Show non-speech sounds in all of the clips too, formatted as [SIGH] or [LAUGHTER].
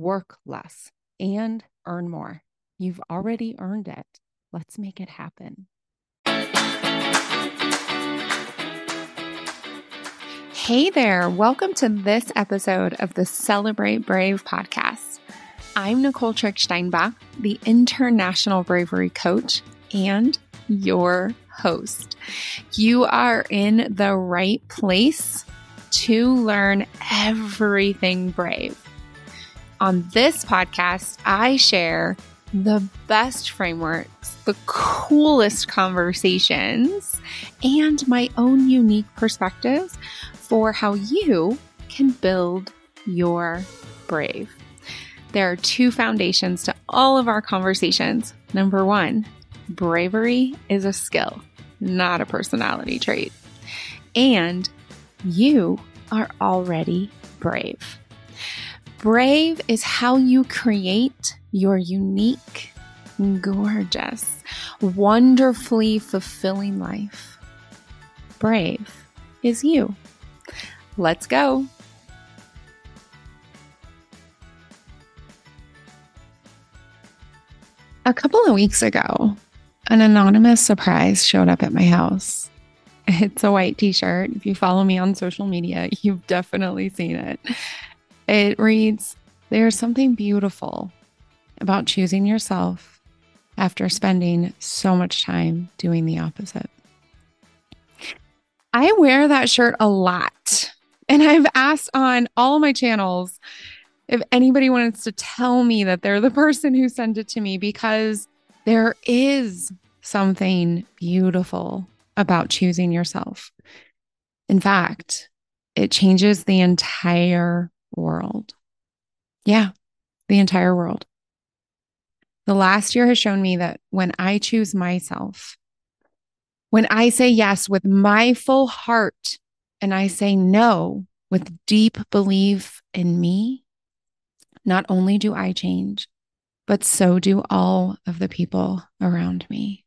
work less, and earn more. You've already earned it. Let's make it happen. Hey there, welcome to this episode of the Celebrate Brave podcast. I'm Nicole Trick Steinbach, the International Bravery Coach and your host. You are in the right place to learn everything brave. On this podcast, I share the best frameworks, the coolest conversations, and my own unique perspectives for how you can build your brave. There are two foundations to all of our conversations. Number one, bravery is a skill, not a personality trait. And you are already brave. Brave is how you create your unique, gorgeous, wonderfully fulfilling life. Brave is you. Let's go. A couple of weeks ago, an anonymous surprise showed up at my house. It's a white t shirt. If you follow me on social media, you've definitely seen it. It reads There's something beautiful about choosing yourself after spending so much time doing the opposite. I wear that shirt a lot. And I've asked on all my channels if anybody wants to tell me that they're the [LAUGHS] person who sent it to me because there is something beautiful about choosing yourself. In fact, it changes the entire world. Yeah, the entire world. The last year has shown me that when I choose myself, when I say yes with my full heart and I say no with deep belief in me, not only do I change, but so do all of the people around me.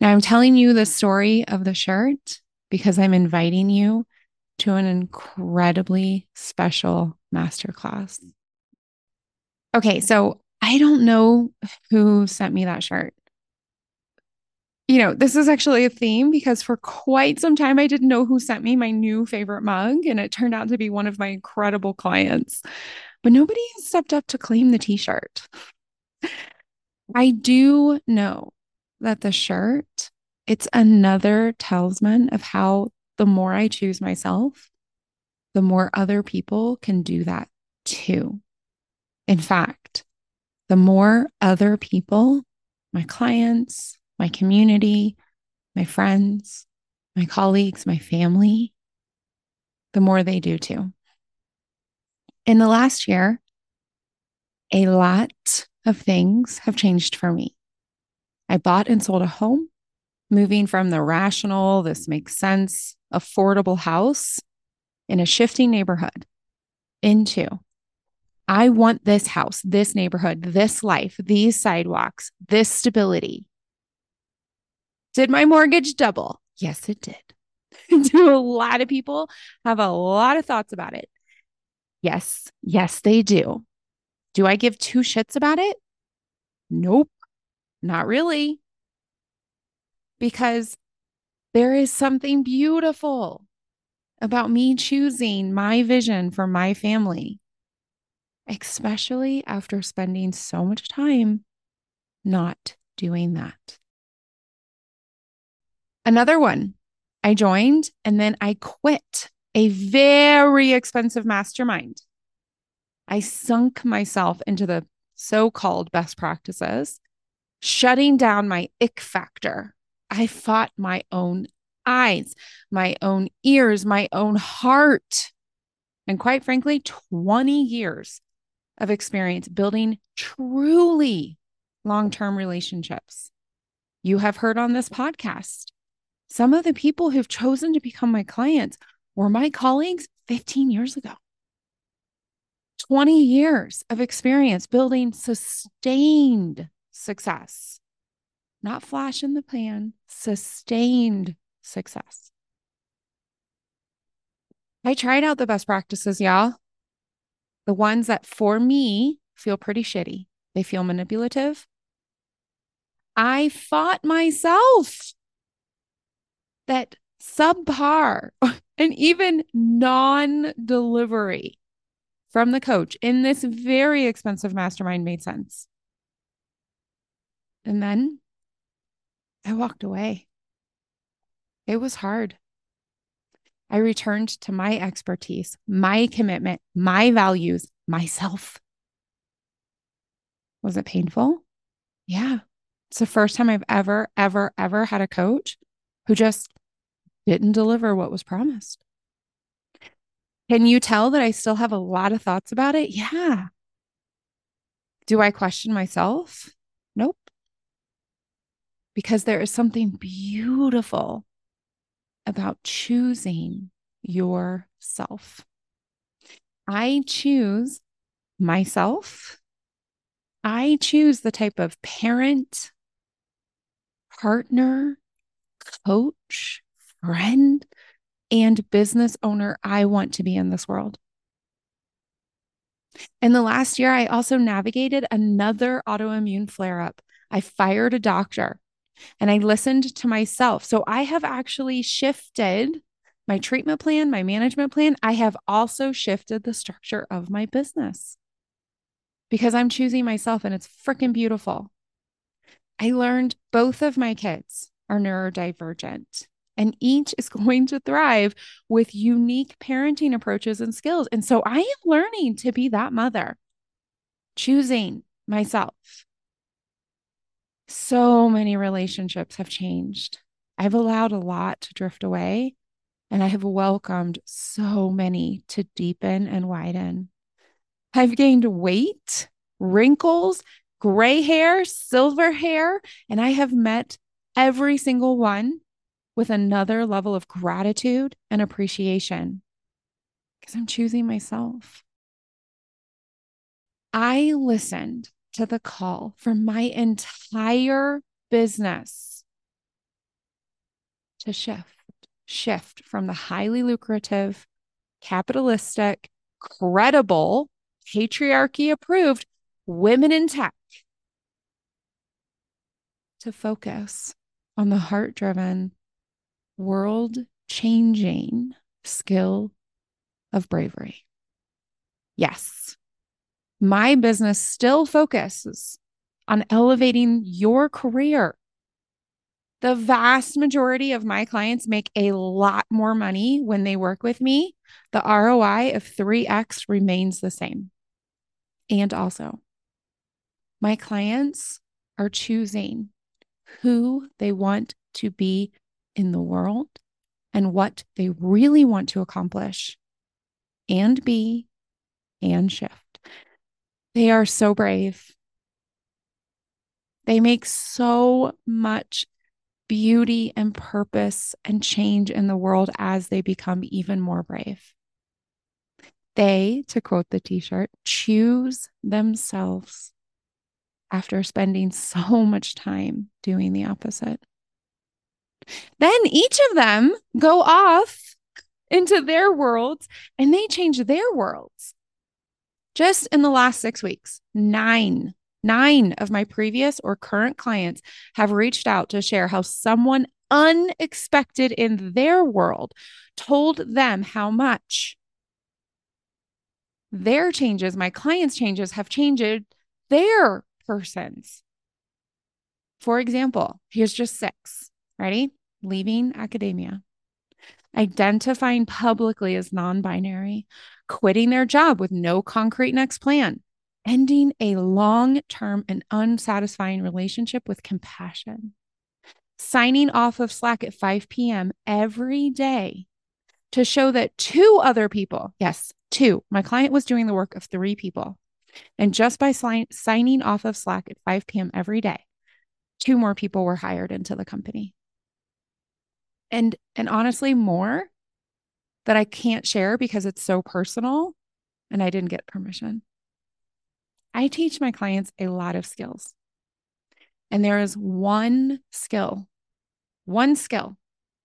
Now, I'm telling you the story of the shirt because I'm inviting you to an incredibly special masterclass. Okay, so I don't know who sent me that shirt. You know, this is actually a theme because for quite some time I didn't know who sent me my new favorite mug, and it turned out to be one of my incredible clients. But nobody stepped up to claim the t shirt. I do know that the shirt it's another talisman of how the more I choose myself, the more other people can do that too. In fact, the more other people, my clients, my community, my friends, my colleagues, my family, the more they do too. In the last year, a lot of things have changed for me. I bought and sold a home moving from the rational, this makes sense, affordable house in a shifting neighborhood into I want this house, this neighborhood, this life, these sidewalks, this stability. Did my mortgage double? Yes, it did. [LAUGHS] do a lot of people have a lot of thoughts about it? Yes, yes, they do. Do I give two shits about it? Nope, not really because there is something beautiful about me choosing my vision for my family. especially after spending so much time not doing that. Another one, I joined and then I quit a very expensive mastermind. I sunk myself into the so called best practices, shutting down my ick factor. I fought my own eyes, my own ears, my own heart. And quite frankly, 20 years of experience building truly long term relationships. You have heard on this podcast. Some of the people who've chosen to become my clients were my colleagues 15 years ago. 20 years of experience building sustained success, not flash in the pan, sustained success. I tried out the best practices, y'all. The ones that for me feel pretty shitty. They feel manipulative. I fought myself that subpar [LAUGHS] and even non delivery from the coach in this very expensive mastermind made sense. And then I walked away. It was hard. I returned to my expertise, my commitment, my values, myself. Was it painful? Yeah. It's the first time I've ever, ever, ever had a coach who just didn't deliver what was promised. Can you tell that I still have a lot of thoughts about it? Yeah. Do I question myself? Because there is something beautiful about choosing yourself. I choose myself. I choose the type of parent, partner, coach, friend, and business owner I want to be in this world. In the last year, I also navigated another autoimmune flare up. I fired a doctor and I listened to myself. So I have actually shifted my treatment plan, my management plan. I have also shifted the structure of my business because I'm choosing myself and it's freaking beautiful. I learned both of my kids are neurodivergent and each is [LAUGHS] going to thrive with unique parenting approaches and skills. And so I am learning to be that mother, choosing myself. So many relationships have changed. I've allowed a lot to drift away, and I have welcomed so many to deepen and widen. I've gained weight, wrinkles, gray hair, silver hair, and I have met every single one with another level of gratitude and appreciation because I'm choosing myself. I listened to the call for my entire business to shift, shift from the highly lucrative, capitalistic, credible, patriarchy approved women in tech to focus on the heart driven, world changing skill of bravery. Yes, my business still focuses on elevating your career. The vast majority of my clients make a lot more money when they work with me. The ROI of 3x remains the same. And also, my clients are choosing who they want to be in the world and what they really want to accomplish and be and shift. They are so brave. They make so much beauty and purpose and change in the world as they become even more brave. They, to quote the t shirt, choose themselves after spending [LAUGHS] so much time doing the opposite. Then each of them go off into their worlds and they change their worlds. Just in the last six weeks, nine, nine of my previous or current clients have reached out to share how someone unexpected in their world told them how much their changes, my clients' changes have changed their persons. For example, here's just six. Ready? Leaving academia, identifying publicly as non binary, quitting their job with no concrete next plan, ending a long term and unsatisfying relationship with compassion, signing off of Slack at 5 p.m. every day to show that two other people, yes, two, my client was doing the work of three people. And just by signing off of Slack at 5 p.m. every day, two more people were hired into the company. And and honestly more that I can't share because it's so personal and I didn't get permission. I teach my clients a lot of skills. And there is one skill, one skill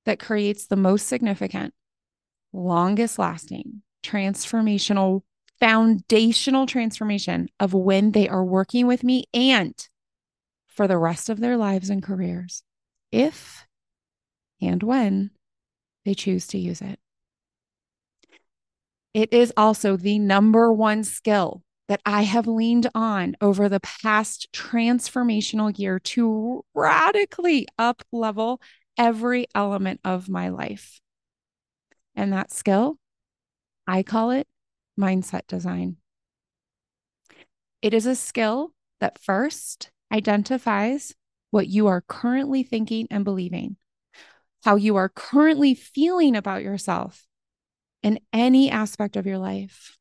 that creates the most significant, longest lasting, transformational, foundational transformation of when they are working with me and for the rest of their lives and careers, if and when they choose to use it. It is also the number one skill that I have leaned on over the past transformational year to radically up level every element of my life. And that skill, I call it mindset design. It is a skill that first identifies what you are currently thinking and believing, how you are currently feeling about yourself in any aspect of your life.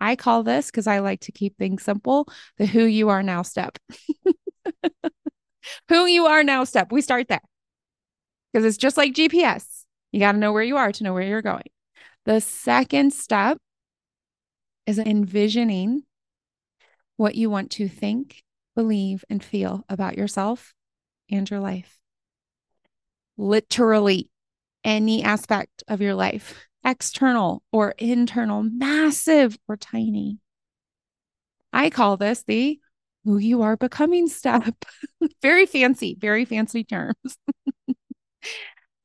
I call this because I like to keep things simple the who you are now step. [LAUGHS] who you are now step. We start there because it's just like GPS. You got to know where you are to know where you're going. The second step is envisioning what you want to think, believe, and feel about yourself and your life. Literally, any aspect of your life, external or internal, massive or tiny. I call this the who you are becoming step. [LAUGHS] very fancy, very fancy terms. [LAUGHS]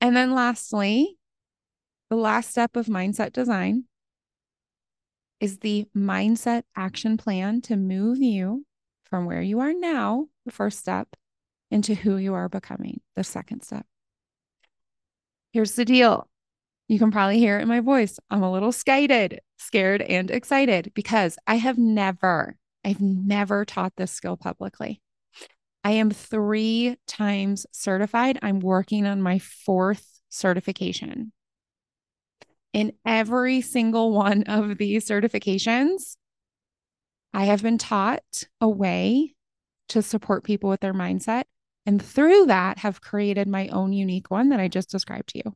and then lastly, the last step of mindset design is the mindset action plan to move you from where you are now, the first step, into who you are becoming, the second step. Here's the deal. You can probably hear it in my voice. I'm a little skated, scared, and excited because I have never, I've never taught this skill publicly. I am three times certified. I'm working on my fourth certification in every single one of these certifications, I have been taught a way to support people with their mindset. And through that, have created my own unique one that I just described to you.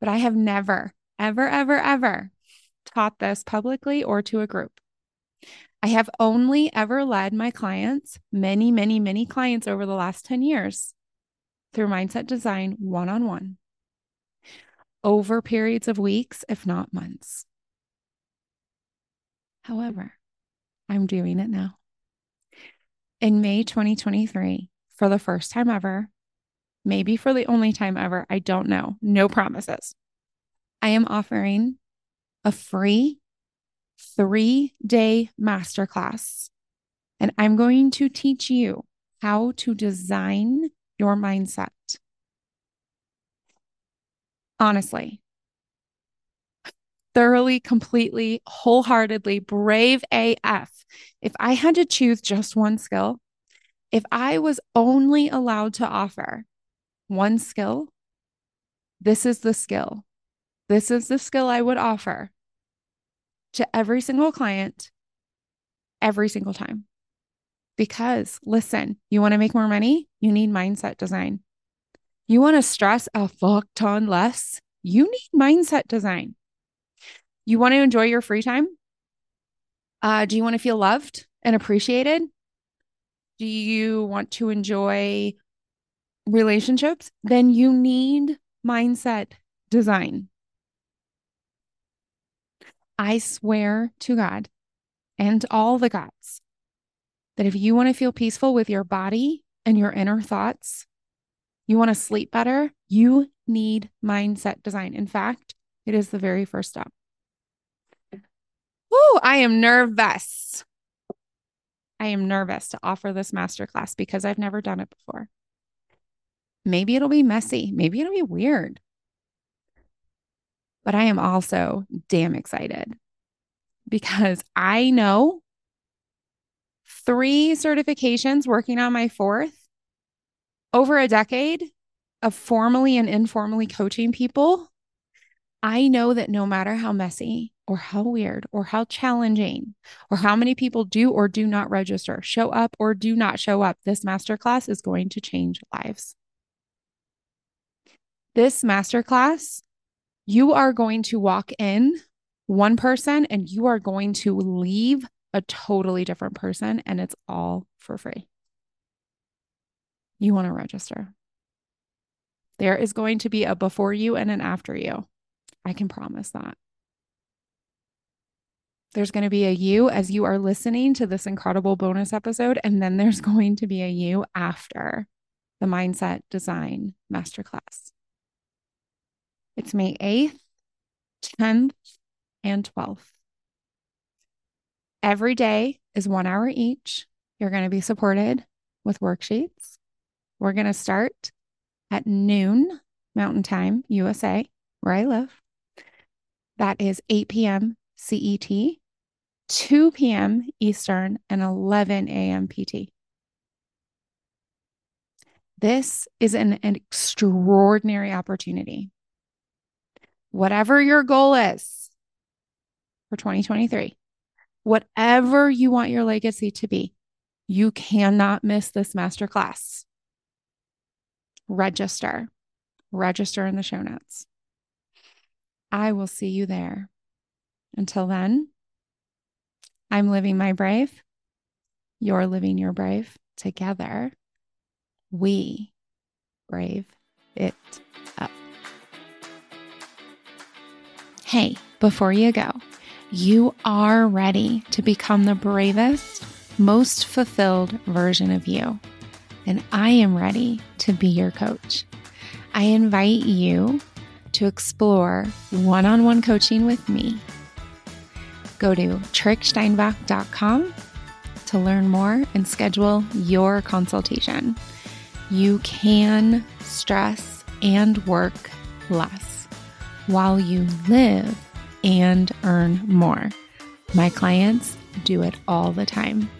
But I have never, ever, ever, ever taught this publicly or to a group. I have only ever led my clients, many, many, many clients over the last 10 years through mindset design one on one over periods of weeks, if not months. However, I'm doing it now. In May 2023, for the first time ever, maybe for the only time ever, I don't know, no promises. I am offering a free three day masterclass, and I'm going to teach you how to design your mindset honestly, thoroughly, completely, wholeheartedly, brave AF. If I had to choose just one skill, if I was only allowed to offer one skill, this is the skill. This is the skill I would offer to every single client every single time. Because listen, you want to make more money? You need mindset design. You want to stress a fuck ton less? You need mindset design. You want to enjoy your free time? Uh, do you want to feel loved and appreciated? Do you want to enjoy relationships? Then you need mindset design. I swear to God and all the gods that if you want to feel peaceful with your body and your inner thoughts, you want to sleep better, you need mindset design. In fact, it is the very first step. Ooh, I am nervous. I am nervous to offer this masterclass because I've never done it before. Maybe it'll be messy. Maybe it'll be weird. But I am also damn excited because I know three certifications working on my fourth over a decade of formally and informally coaching people. I know that no matter how messy or how weird or how challenging or how many people do or do not register, show up or do not show up, this masterclass is going to change lives. This masterclass, you are going to walk in one person and you are going to leave a totally different person, and it's all for free. You want to register. There is going to be a before you and an after you. I can promise that. There's going to be a you as you are listening to this incredible bonus episode, and then there's [LAUGHS] going to be a you after the Mindset Design Masterclass. It's May 8th, 10th, and 12th. Every day is one hour each. You're going to be supported with worksheets. We're going to start at noon Mountain Time, USA, where I live. That is 8 p.m. CET, 2 p.m. Eastern, and 11 a.m. PT. This is an, an extraordinary opportunity. Whatever your goal is for 2023, whatever you want your legacy to be, you cannot miss this masterclass. Register, register in the show notes. I will see you there. Until then, I'm living my brave. You're living your brave. Together, we brave it up. Hey, before you go, you are ready to become the bravest, most fulfilled version of you. And I am ready to be your coach. I invite you to explore one on one coaching with me. Go to tricksteinbach.com to learn more and schedule your consultation. You can stress and work less while you live and earn more. My clients do it all the time.